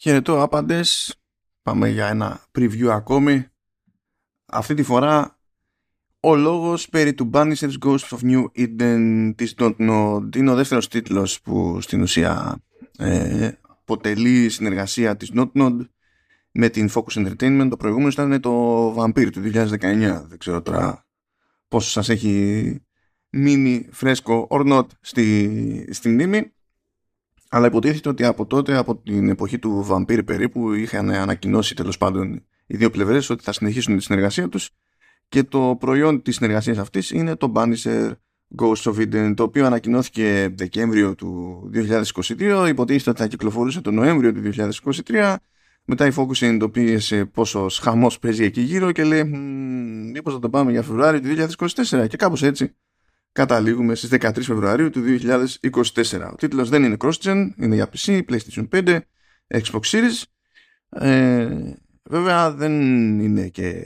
Χαιρετώ άπαντες. Πάμε για ένα preview ακόμη. Αυτή τη φορά ο λόγος περί του Banisher's Ghost of New Eden της Node είναι ο δεύτερος τίτλος που στην ουσία ε, αποτελεί συνεργασία της Node με την Focus Entertainment. Το προηγούμενο ήταν το Vampire του 2019. Δεν ξέρω τώρα πόσο σας έχει μείνει φρέσκο or not στη, στη μνήμη. Αλλά υποτίθεται ότι από τότε, από την εποχή του Vampire περίπου, είχαν ανακοινώσει τέλος πάντων οι δύο πλευρές ότι θα συνεχίσουν τη συνεργασία τους και το προϊόν της συνεργασίας αυτής είναι το Banisher Ghost of Eden, το οποίο ανακοινώθηκε Δεκέμβριο του 2022, υποτίθεται ότι θα κυκλοφορούσε τον Νοέμβριο του 2023, μετά η Focus συνειδητοποίησε πόσο χαμός παίζει εκεί γύρω και λέει μήπως θα το πάμε για Φεβρουάριο του 2024 και κάπως έτσι καταλήγουμε στις 13 Φεβρουαρίου του 2024. Ο τίτλος δεν είναι cross-gen, είναι για PC, PlayStation 5, Xbox Series. Ε, βέβαια δεν είναι και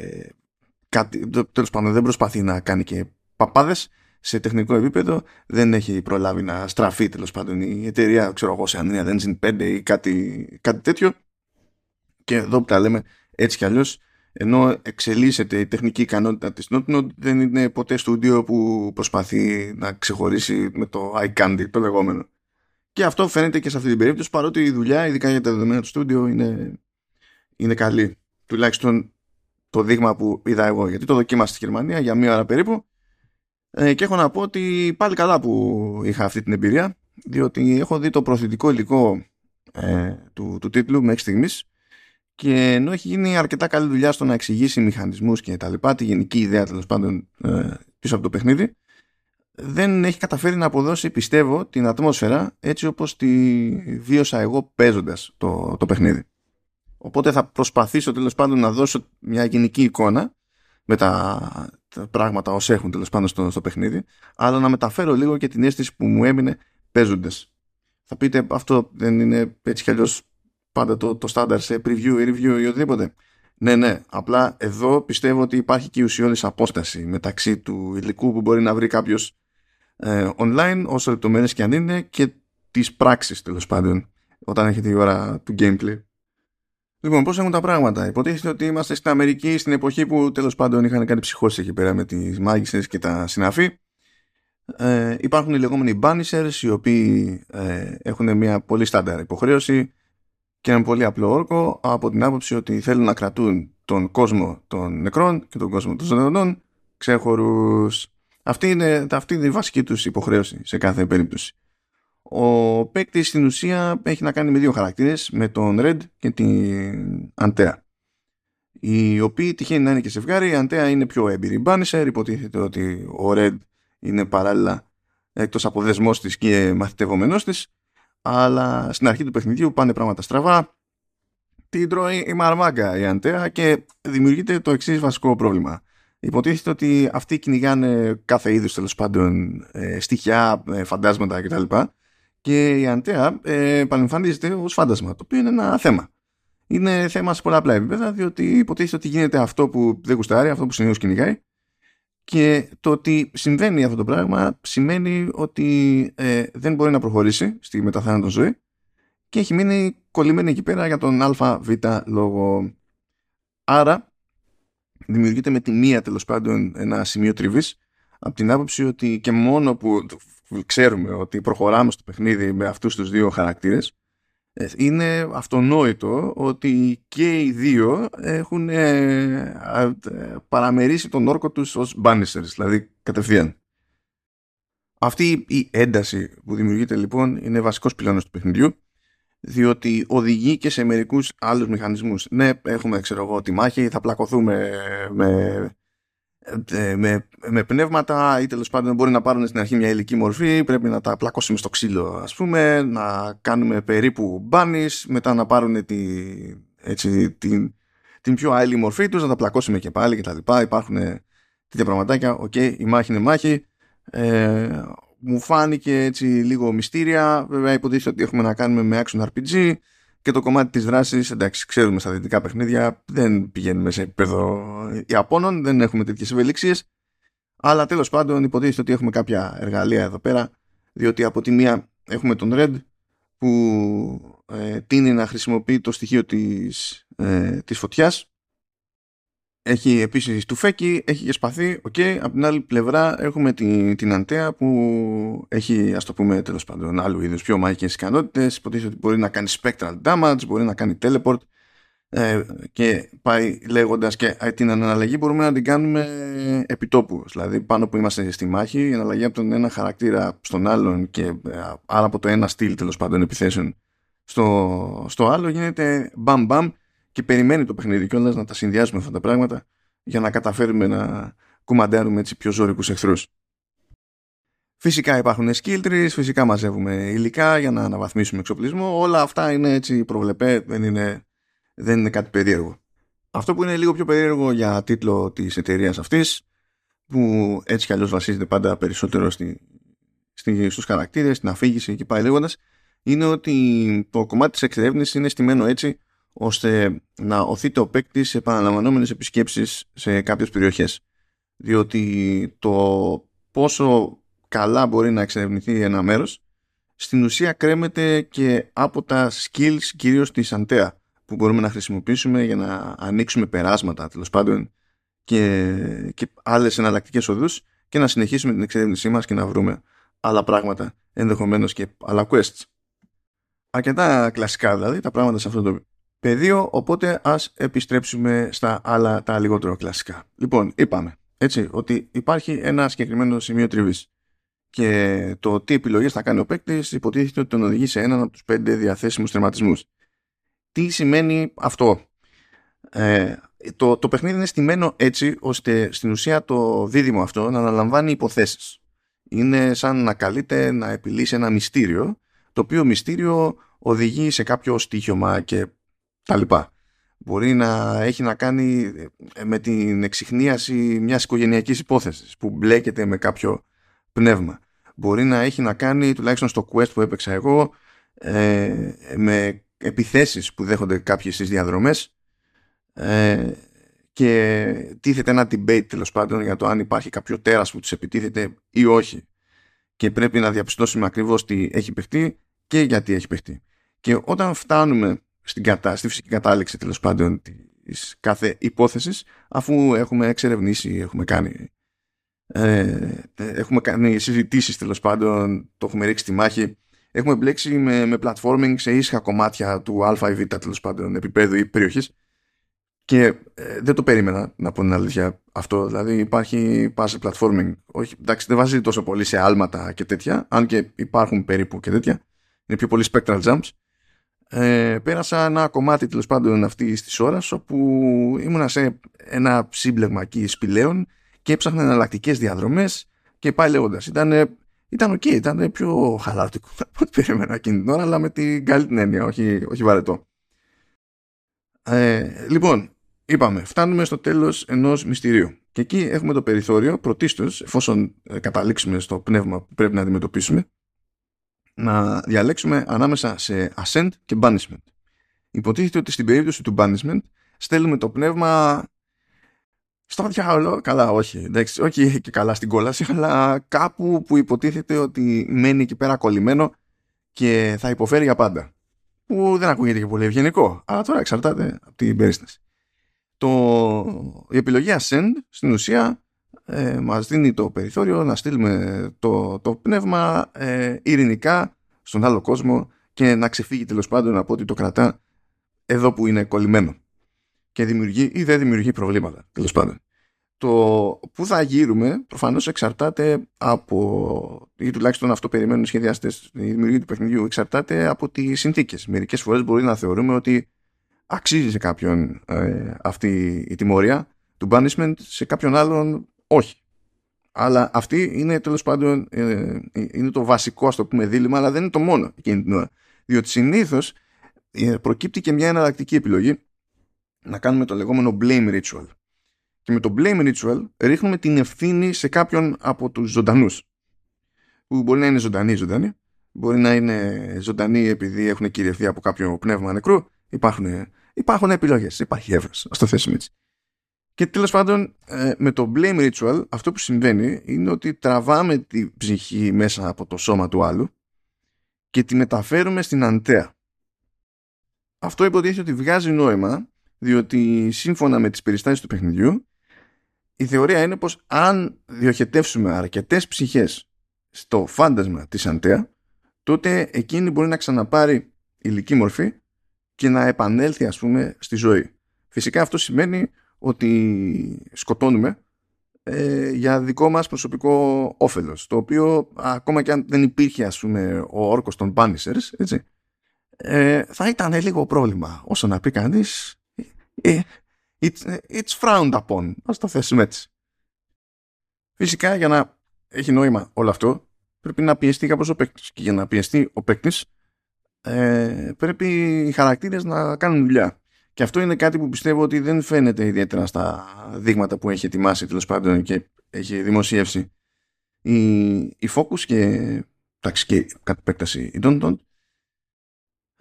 κάτι, τέλος πάντων δεν προσπαθεί να κάνει και παπάδες σε τεχνικό επίπεδο, δεν έχει προλάβει να στραφεί τέλος πάντων η εταιρεία, ξέρω εγώ, σε Unreal Engine 5 ή κάτι, κάτι τέτοιο. Και εδώ που τα λέμε έτσι κι αλλιώς ενώ εξελίσσεται η τεχνική ικανότητα της Notnode δεν είναι ποτέ στούντιο που προσπαθεί να ξεχωρίσει με το iCandy το λεγόμενο. Και αυτό φαίνεται και σε αυτή την περίπτωση παρότι η δουλειά ειδικά για τα δεδομένα του στούντιο είναι, είναι καλή. Τουλάχιστον το δείγμα που είδα εγώ γιατί το δοκίμασα στη Γερμανία για μία ώρα περίπου. Ε, και έχω να πω ότι πάλι καλά που είχα αυτή την εμπειρία διότι έχω δει το προθετικό υλικό ε, του, του τίτλου μέχρι στιγμής και ενώ έχει γίνει αρκετά καλή δουλειά στο να εξηγήσει μηχανισμούς και τα λοιπά, τη γενική ιδέα τέλος πάντων ε, πίσω από το παιχνίδι, δεν έχει καταφέρει να αποδώσει, πιστεύω, την ατμόσφαιρα έτσι όπως τη βίωσα εγώ παίζοντας το, το παιχνίδι. Οπότε θα προσπαθήσω τέλος πάντων να δώσω μια γενική εικόνα με τα, πράγματα όσα έχουν τέλος πάντων στο, στο παιχνίδι, αλλά να μεταφέρω λίγο και την αίσθηση που μου έμεινε παίζοντας. Θα πείτε αυτό δεν είναι έτσι κι αλλιώς πάντα το, το στάνταρ σε preview ή review ή οτιδήποτε. Ναι, ναι. Απλά εδώ πιστεύω ότι υπάρχει και η ουσιώδης απόσταση μεταξύ του υλικού που μπορεί να βρει κάποιος ε, online, όσο λεπτομέρειε και αν είναι, και της πράξης τέλος πάντων, όταν έχετε η ώρα του gameplay. Λοιπόν, πώς έχουν τα πράγματα; Υποτίθεται ότι είμαστε στην Αμερική στην εποχή που τέλος πάντων είχαν κάνει ψυχώσεις εκεί πέρα με τις μάγισσες και τα συναφή. Ε, υπάρχουν οι λεγόμενοι banishers οι οποίοι ε, έχουν μια πολύ στάνταρ υποχρέωση και ένα πολύ απλό όρκο από την άποψη ότι θέλουν να κρατούν τον κόσμο των νεκρών και τον κόσμο των ζωντανών ξέχωρους. Αυτή είναι, αυτή είναι η βασική τους υποχρέωση σε κάθε περίπτωση. Ο παίκτη στην ουσία έχει να κάνει με δύο χαρακτήρες, με τον Red και την Αντέα. Οι οποίοι τυχαίνει να είναι και ζευγάρι, η Αντέα είναι πιο έμπειρη Banisher, υποτίθεται ότι ο Red είναι παράλληλα εκτός από δεσμός της και μαθητευόμενός της αλλά στην αρχή του παιχνιδιού πάνε πράγματα στραβά την τρώει η μαρμάγκα η Αντέα και δημιουργείται το εξής βασικό πρόβλημα. Υποτίθεται ότι αυτοί κυνηγάνε κάθε είδους τέλος πάντων ε, στοιχεία, ε, φαντάσματα κτλ. Και η Αντέα ε, επανεμφανίζεται ως φάντασμα, το οποίο είναι ένα θέμα. Είναι θέμα σε πολλαπλά επίπεδα, διότι υποτίθεται ότι γίνεται αυτό που δεν γουστάρει, αυτό που συνήθως κυνηγάει, και το ότι συμβαίνει αυτό το πράγμα σημαίνει ότι ε, δεν μπορεί να προχωρήσει στη μεταθάνατο ζωή και έχει μείνει κολλημένη εκεί πέρα για τον ΑΒ λόγο. Άρα δημιουργείται με τη μία τέλος πάντων ένα σημείο τριβής από την άποψη ότι και μόνο που ξέρουμε ότι προχωράμε στο παιχνίδι με αυτούς τους δύο χαρακτήρες ε, είναι αυτονόητο ότι και οι δύο έχουν ε, παραμερίσει τον όρκο τους ως banishers, δηλαδή κατευθείαν. Αυτή η ένταση που δημιουργείται λοιπόν είναι βασικός πυλώνας του παιχνιδιού διότι οδηγεί και σε μερικούς άλλους μηχανισμούς. Ναι, έχουμε ξέρω εγώ τη μάχη, θα πλακωθούμε με ε, με, με πνεύματα ή τέλος πάντων μπορεί να πάρουν στην αρχή μια υλική μορφή πρέπει να τα πλακώσουμε στο ξύλο ας πούμε να κάνουμε περίπου μπάνις μετά να πάρουν τη, έτσι, την, την πιο άλλη μορφή τους να τα πλακώσουμε και πάλι και τα λοιπά. Υπάρχουν τέτοια πραγματάκια. OK okay, η μάχη είναι μάχη. Ε, μου φάνηκε έτσι λίγο μυστήρια. Βέβαια υποτίθεται ότι έχουμε να κάνουμε με action RPG και το κομμάτι της δράσης, εντάξει, ξέρουμε στα δυτικά παιχνίδια, δεν πηγαίνουμε σε επίπεδο Ιαπώνων, δεν έχουμε τέτοιες ευελιξίες, αλλά τέλος πάντων υποτίθεται ότι έχουμε κάποια εργαλεία εδώ πέρα, διότι από τη μία έχουμε τον Red, που ε, τείνει να χρησιμοποιεί το στοιχείο της, ε, της φωτιάς έχει επίσης τουφέκι, έχει και σπαθί, OK. Okay. Από την άλλη πλευρά έχουμε την, την Αντέα που έχει, ας το πούμε, τέλος πάντων, άλλου είδους πιο μαγικές ικανότητες. Υποτίθεται ότι μπορεί να κάνει spectral damage, μπορεί να κάνει teleport ε, και πάει λέγοντας και ε, την εναλλαγή μπορούμε να την κάνουμε επιτόπου. Δηλαδή πάνω που είμαστε στη μάχη, η εναλλαγή από τον ένα χαρακτήρα στον άλλον και ε, άρα από το ένα στυλ τέλος πάντων επιθέσεων στο, στο άλλο γίνεται μπαμ μπαμ και περιμένει το παιχνίδι κιόλας να τα συνδυάσουμε αυτά τα πράγματα για να καταφέρουμε να κουμαντέρουμε έτσι πιο ζώρικους εχθρούς. Φυσικά υπάρχουν skill trees, φυσικά μαζεύουμε υλικά για να αναβαθμίσουμε εξοπλισμό. Όλα αυτά είναι έτσι προβλεπέ, δεν είναι, δεν είναι κάτι περίεργο. Αυτό που είναι λίγο πιο περίεργο για τίτλο της εταιρείας αυτής, που έτσι κι αλλιώς βασίζεται πάντα περισσότερο στη, στη, στους χαρακτήρες, στην αφήγηση και πάει λέγοντας, είναι ότι το κομμάτι της εξερεύνησης είναι στημένο έτσι ώστε να οθείται ο παίκτη σε επαναλαμβανόμενες επισκέψεις σε κάποιες περιοχές. Διότι το πόσο καλά μπορεί να εξερευνηθεί ένα μέρος στην ουσία κρέμεται και από τα skills κυρίως της Αντέα που μπορούμε να χρησιμοποιήσουμε για να ανοίξουμε περάσματα τέλος πάντων και, και άλλες εναλλακτικές οδούς και να συνεχίσουμε την εξερεύνησή μας και να βρούμε άλλα πράγματα ενδεχομένως και άλλα quests. Αρκετά κλασικά δηλαδή τα πράγματα σε αυτό το πεδίο, οπότε ας επιστρέψουμε στα άλλα τα λιγότερο κλασικά. Λοιπόν, είπαμε έτσι, ότι υπάρχει ένα συγκεκριμένο σημείο τριβής και το τι επιλογές θα κάνει ο παίκτης υποτίθεται ότι τον οδηγεί σε έναν από τους πέντε διαθέσιμους τερματισμούς. Τι σημαίνει αυτό; Ε, το, το παιχνίδι είναι στημένο έτσι ώστε στην ουσία το δίδυμο αυτό να αναλαμβάνει υποθέσεις. Είναι σαν να καλείται να επιλύσει ένα μυστήριο το οποίο μυστήριο οδηγεί σε κάποιο στοίχημα και τα λοιπά. Μπορεί να έχει να κάνει ε, με την εξυχνίαση μιας οικογενειακής υπόθεσης που μπλέκεται με κάποιο πνεύμα. Μπορεί να έχει να κάνει, τουλάχιστον στο quest που έπαιξα εγώ, ε, με επιθέσεις που δέχονται κάποιες στις διαδρομές ε, και τίθεται ένα debate τέλος πάντων για το αν υπάρχει κάποιο τέρας που τους επιτίθεται ή όχι και πρέπει να διαπιστώσουμε ακριβώς τι έχει παιχτεί και γιατί έχει παιχτεί. Και όταν φτάνουμε στην κατά, στη φυσική κατάληξη τέλος πάντων της κάθε υπόθεσης αφού έχουμε εξερευνήσει, έχουμε κάνει ε, έχουμε κάνει συζητήσεις τέλος πάντων, το έχουμε ρίξει στη μάχη έχουμε μπλέξει με, με platforming σε ίσχα κομμάτια του α ή β τέλος πάντων επίπεδου ή περιοχής και ε, δεν το περίμενα να πω την αλήθεια αυτό. Δηλαδή υπάρχει puzzle platforming. Όχι, εντάξει, δεν βάζει τόσο πολύ σε άλματα και τέτοια, αν και υπάρχουν περίπου και τέτοια. Είναι πιο πολύ spectral jumps ε, πέρασα ένα κομμάτι τέλος πάντων αυτή της ώρας όπου ήμουνα σε ένα σύμπλεγμα εκεί σπηλαίων και έψαχνα εναλλακτικές διαδρομές και πάει λέγοντας. Ήταν, ήταν ok, ήταν πιο χαλάρτικο από ό,τι περίμενα εκείνη την ώρα, αλλά με την καλή την έννοια, όχι, όχι βαρετό. Ε, λοιπόν, είπαμε, φτάνουμε στο τέλος ενός μυστηρίου. Και εκεί έχουμε το περιθώριο, πρωτίστως, εφόσον ε, καταλήξουμε στο πνεύμα που πρέπει να αντιμετωπίσουμε, να διαλέξουμε ανάμεσα σε ascent και banishment. Υποτίθεται ότι στην περίπτωση του banishment στέλνουμε το πνεύμα στο διάολο, καλά όχι, εντάξει, όχι και καλά στην κόλαση, αλλά κάπου που υποτίθεται ότι μένει εκεί πέρα κολλημένο και θα υποφέρει για πάντα. Που δεν ακούγεται και πολύ ευγενικό, αλλά τώρα εξαρτάται από την περίσταση. Το... Η επιλογή Ascend στην ουσία ε, μας δίνει το περιθώριο να στείλουμε το, το πνεύμα ε, ειρηνικά στον άλλο κόσμο και να ξεφύγει τέλος πάντων από ότι το κρατά εδώ που είναι κολλημένο και δημιουργεί ή δεν δημιουργεί προβλήματα τέλος πάντων. Το που θα γύρουμε προφανώς εξαρτάται από, ή τουλάχιστον αυτό περιμένουν οι σχεδιαστές, η δημιουργία του παιχνιδιού εξαρτάται από τις συνθήκες. Μερικές φορές μπορεί να θεωρούμε ότι αξίζει σε κάποιον ε, αυτή η τιμωρία του banishment, σε κάποιον άλλον όχι. Αλλά αυτή είναι τέλος πάντων ε, είναι το βασικό, ας το πούμε, δίλημα, αλλά δεν είναι το μόνο εκείνη την ώρα. Διότι συνήθως ε, προκύπτει και μια εναλλακτική επιλογή να κάνουμε το λεγόμενο blame ritual. Και με το blame ritual ρίχνουμε την ευθύνη σε κάποιον από τους ζωντανούς. Που μπορεί να είναι ζωντανοί ζωντανοί, μπορεί να είναι ζωντανοί επειδή έχουν κυριευθεί από κάποιο πνεύμα νεκρού. Υπάρχουν, υπάρχουν επιλογές, υπάρχει εύρος. Α το θέσουμε έτσι. Και τέλος πάντων, ε, με το blame ritual, αυτό που συμβαίνει είναι ότι τραβάμε τη ψυχή μέσα από το σώμα του άλλου και τη μεταφέρουμε στην αντέα. αυτό υποτίθεται ότι βγάζει νόημα διότι σύμφωνα με τις περιστάσεις του παιχνιδιού η θεωρία είναι πως αν διοχετεύσουμε αρκετές ψυχές στο φάντασμα της Αντέα τότε εκείνη μπορεί να ξαναπάρει ηλική μορφή και να επανέλθει ας πούμε στη ζωή. Φυσικά αυτό σημαίνει ότι σκοτώνουμε ε, για δικό μας προσωπικό όφελος το οποίο ακόμα και αν δεν υπήρχε ας πούμε ο όρκος των Punishers έτσι, ε, θα ήταν λίγο πρόβλημα όσο να πει κανείς ε, it's, it's frowned upon ας το θέσουμε έτσι. Φυσικά για να έχει νόημα όλο αυτό πρέπει να πιεστεί κάπως ο παίκτης και για να πιεστεί ο παίκτης ε, πρέπει οι χαρακτήρες να κάνουν δουλειά και αυτό είναι κάτι που πιστεύω ότι δεν φαίνεται ιδιαίτερα στα δείγματα που έχει ετοιμάσει τέλος πάντων και έχει δημοσιεύσει η, η Focus και, εντάξει, και κατ' επέκταση η Don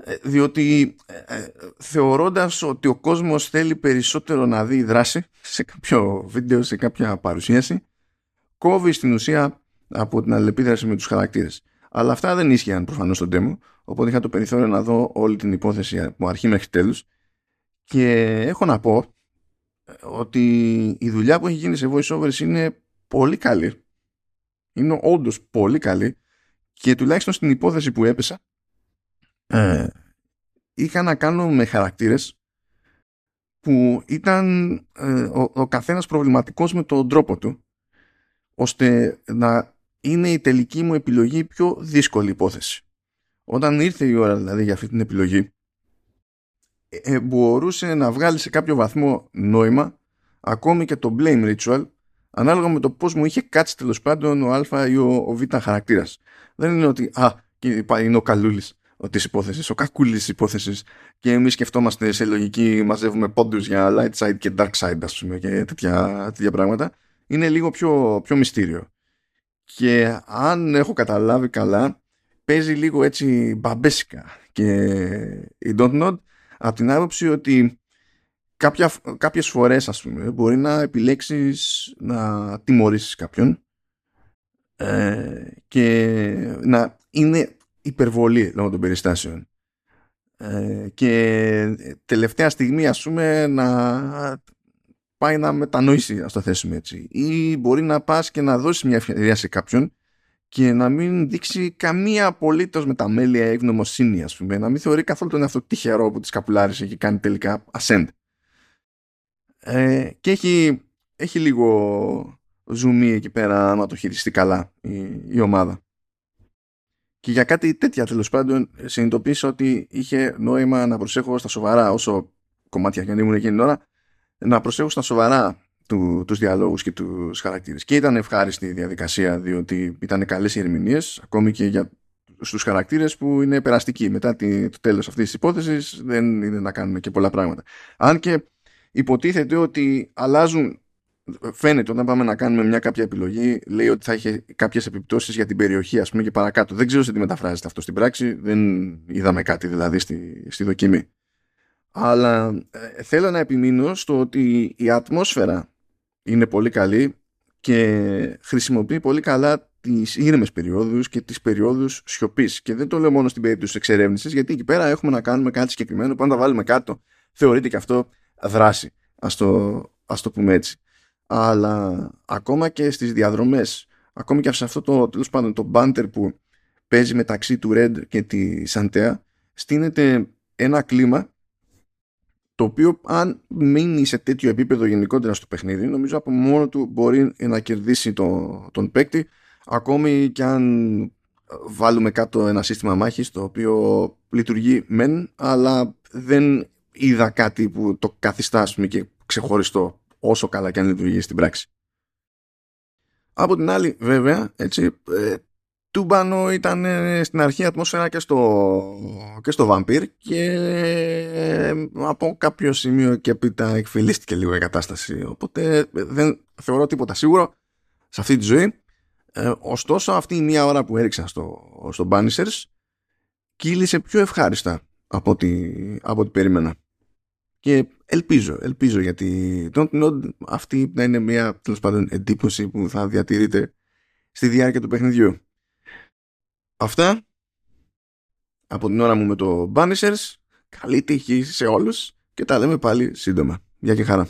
ε, διότι ε, ε, θεωρώντας ότι ο κόσμος θέλει περισσότερο να δει δράση σε κάποιο βίντεο, σε κάποια παρουσίαση κόβει στην ουσία από την αλληλεπίδραση με τους χαρακτήρες. Αλλά αυτά δεν ίσχυαν προφανώς στον demo, οπότε είχα το περιθώριο να δω όλη την υπόθεση από αρχή μέχρι τέλους και έχω να πω ότι η δουλειά που έχει γίνει σε voiceovers είναι πολύ καλή. Είναι όντως πολύ καλή και τουλάχιστον στην υπόθεση που έπεσα ε, είχα να κάνω με χαρακτήρες που ήταν ε, ο, ο καθένας προβληματικός με τον τρόπο του ώστε να είναι η τελική μου επιλογή πιο δύσκολη υπόθεση. Όταν ήρθε η ώρα δηλαδή για αυτή την επιλογή ε, μπορούσε να βγάλει σε κάποιο βαθμό νόημα ακόμη και το blame ritual ανάλογα με το πώς μου είχε κάτσει τέλος πάντων ο α ή ο, ο β χαρακτήρας. Δεν είναι ότι α, είναι ο καλούλης της υπόθεσης, ο κακούλης της υπόθεσης και εμείς σκεφτόμαστε σε λογική, μαζεύουμε πόντους για light side και dark side, ας πούμε, και τέτοια, τέτοια πράγματα. Είναι λίγο πιο, πιο μυστήριο. Και αν έχω καταλάβει καλά, παίζει λίγο έτσι μπαμπέσικα. Και η Don't Nod από την άποψη ότι κάποια, κάποιες φορές ας πούμε μπορεί να επιλέξεις να τιμωρήσεις κάποιον ε, και να είναι υπερβολή λόγω των περιστάσεων. Ε, και τελευταία στιγμή ας πούμε να πάει να μετανοήσει ας το θέσουμε έτσι. Ή μπορεί να πας και να δώσεις μια ευκαιρία σε κάποιον και να μην δείξει καμία απολύτως μεταμέλεια ή γνωμοσύνη, ας πούμε. Να μην θεωρεί καθόλου τον εαυτό τυχερό που της καπουλάρη έχει κάνει τελικά ascend. Ε, και έχει, έχει λίγο ζουμί εκεί πέρα να το χειριστεί καλά η, η ομάδα. Και για κάτι τέτοια τέλος πάντων συνειδητοποίησα ότι είχε νόημα να προσέχω στα σοβαρά όσο κομμάτια και αν ήμουν εκείνη την ώρα να προσέχω στα σοβαρά του, τους διαλόγους και τους χαρακτήρες. Και ήταν ευχάριστη η διαδικασία διότι ήταν καλές οι ερμηνείες ακόμη και για στους χαρακτήρες που είναι περαστικοί. Μετά τη, το τέλος αυτής της υπόθεσης δεν είναι να κάνουμε και πολλά πράγματα. Αν και υποτίθεται ότι αλλάζουν φαίνεται όταν πάμε να κάνουμε μια κάποια επιλογή λέει ότι θα έχει κάποιες επιπτώσεις για την περιοχή ας πούμε και παρακάτω. Δεν ξέρω σε τι μεταφράζεται αυτό στην πράξη. Δεν είδαμε κάτι δηλαδή στη, στη δοκιμή. Αλλά ε, θέλω να επιμείνω στο ότι η ατμόσφαιρα είναι πολύ καλή και χρησιμοποιεί πολύ καλά τις ήρεμες περιόδους και τις περιόδους σιωπής. Και δεν το λέω μόνο στην περίπτωση της εξερεύνησης, γιατί εκεί πέρα έχουμε να κάνουμε κάτι συγκεκριμένο, πάντα βάλουμε κάτω, θεωρείται και αυτό δράση, ας το, ας το πούμε έτσι. Αλλά ακόμα και στις διαδρομές, ακόμη και σε αυτό το, τέλος πάντων, το banter που παίζει μεταξύ του Red και της Σαντέα, στείνεται ένα κλίμα το οποίο αν μείνει σε τέτοιο επίπεδο γενικότερα στο παιχνίδι νομίζω από μόνο του μπορεί να κερδίσει το, τον παίκτη ακόμη και αν βάλουμε κάτω ένα σύστημα μάχης το οποίο λειτουργεί μεν αλλά δεν είδα κάτι που το καθιστά και ξεχωριστό όσο καλά και αν λειτουργεί στην πράξη. Από την άλλη βέβαια έτσι, ε, Τούμπανο ήταν ε, στην αρχή ατμόσφαιρα και στο, και στο Vampire και ε, από κάποιο σημείο και πίτα εκφυλίστηκε λίγο η κατάσταση. Οπότε δεν θεωρώ τίποτα σίγουρο σε αυτή τη ζωή. Ε, ωστόσο αυτή η μία ώρα που έριξα στο, στο Banishers κύλησε πιο ευχάριστα από ό,τι, από ό,τι περίμενα. Και ελπίζω, ελπίζω γιατί Don't Nod αυτή να είναι μια τέλος πάντων εντύπωση που θα διατηρείται στη διάρκεια του παιχνιδιού. Αυτά από την ώρα μου με το Banishers καλή τύχη σε όλους και τα λέμε πάλι σύντομα. Γεια και χαρά.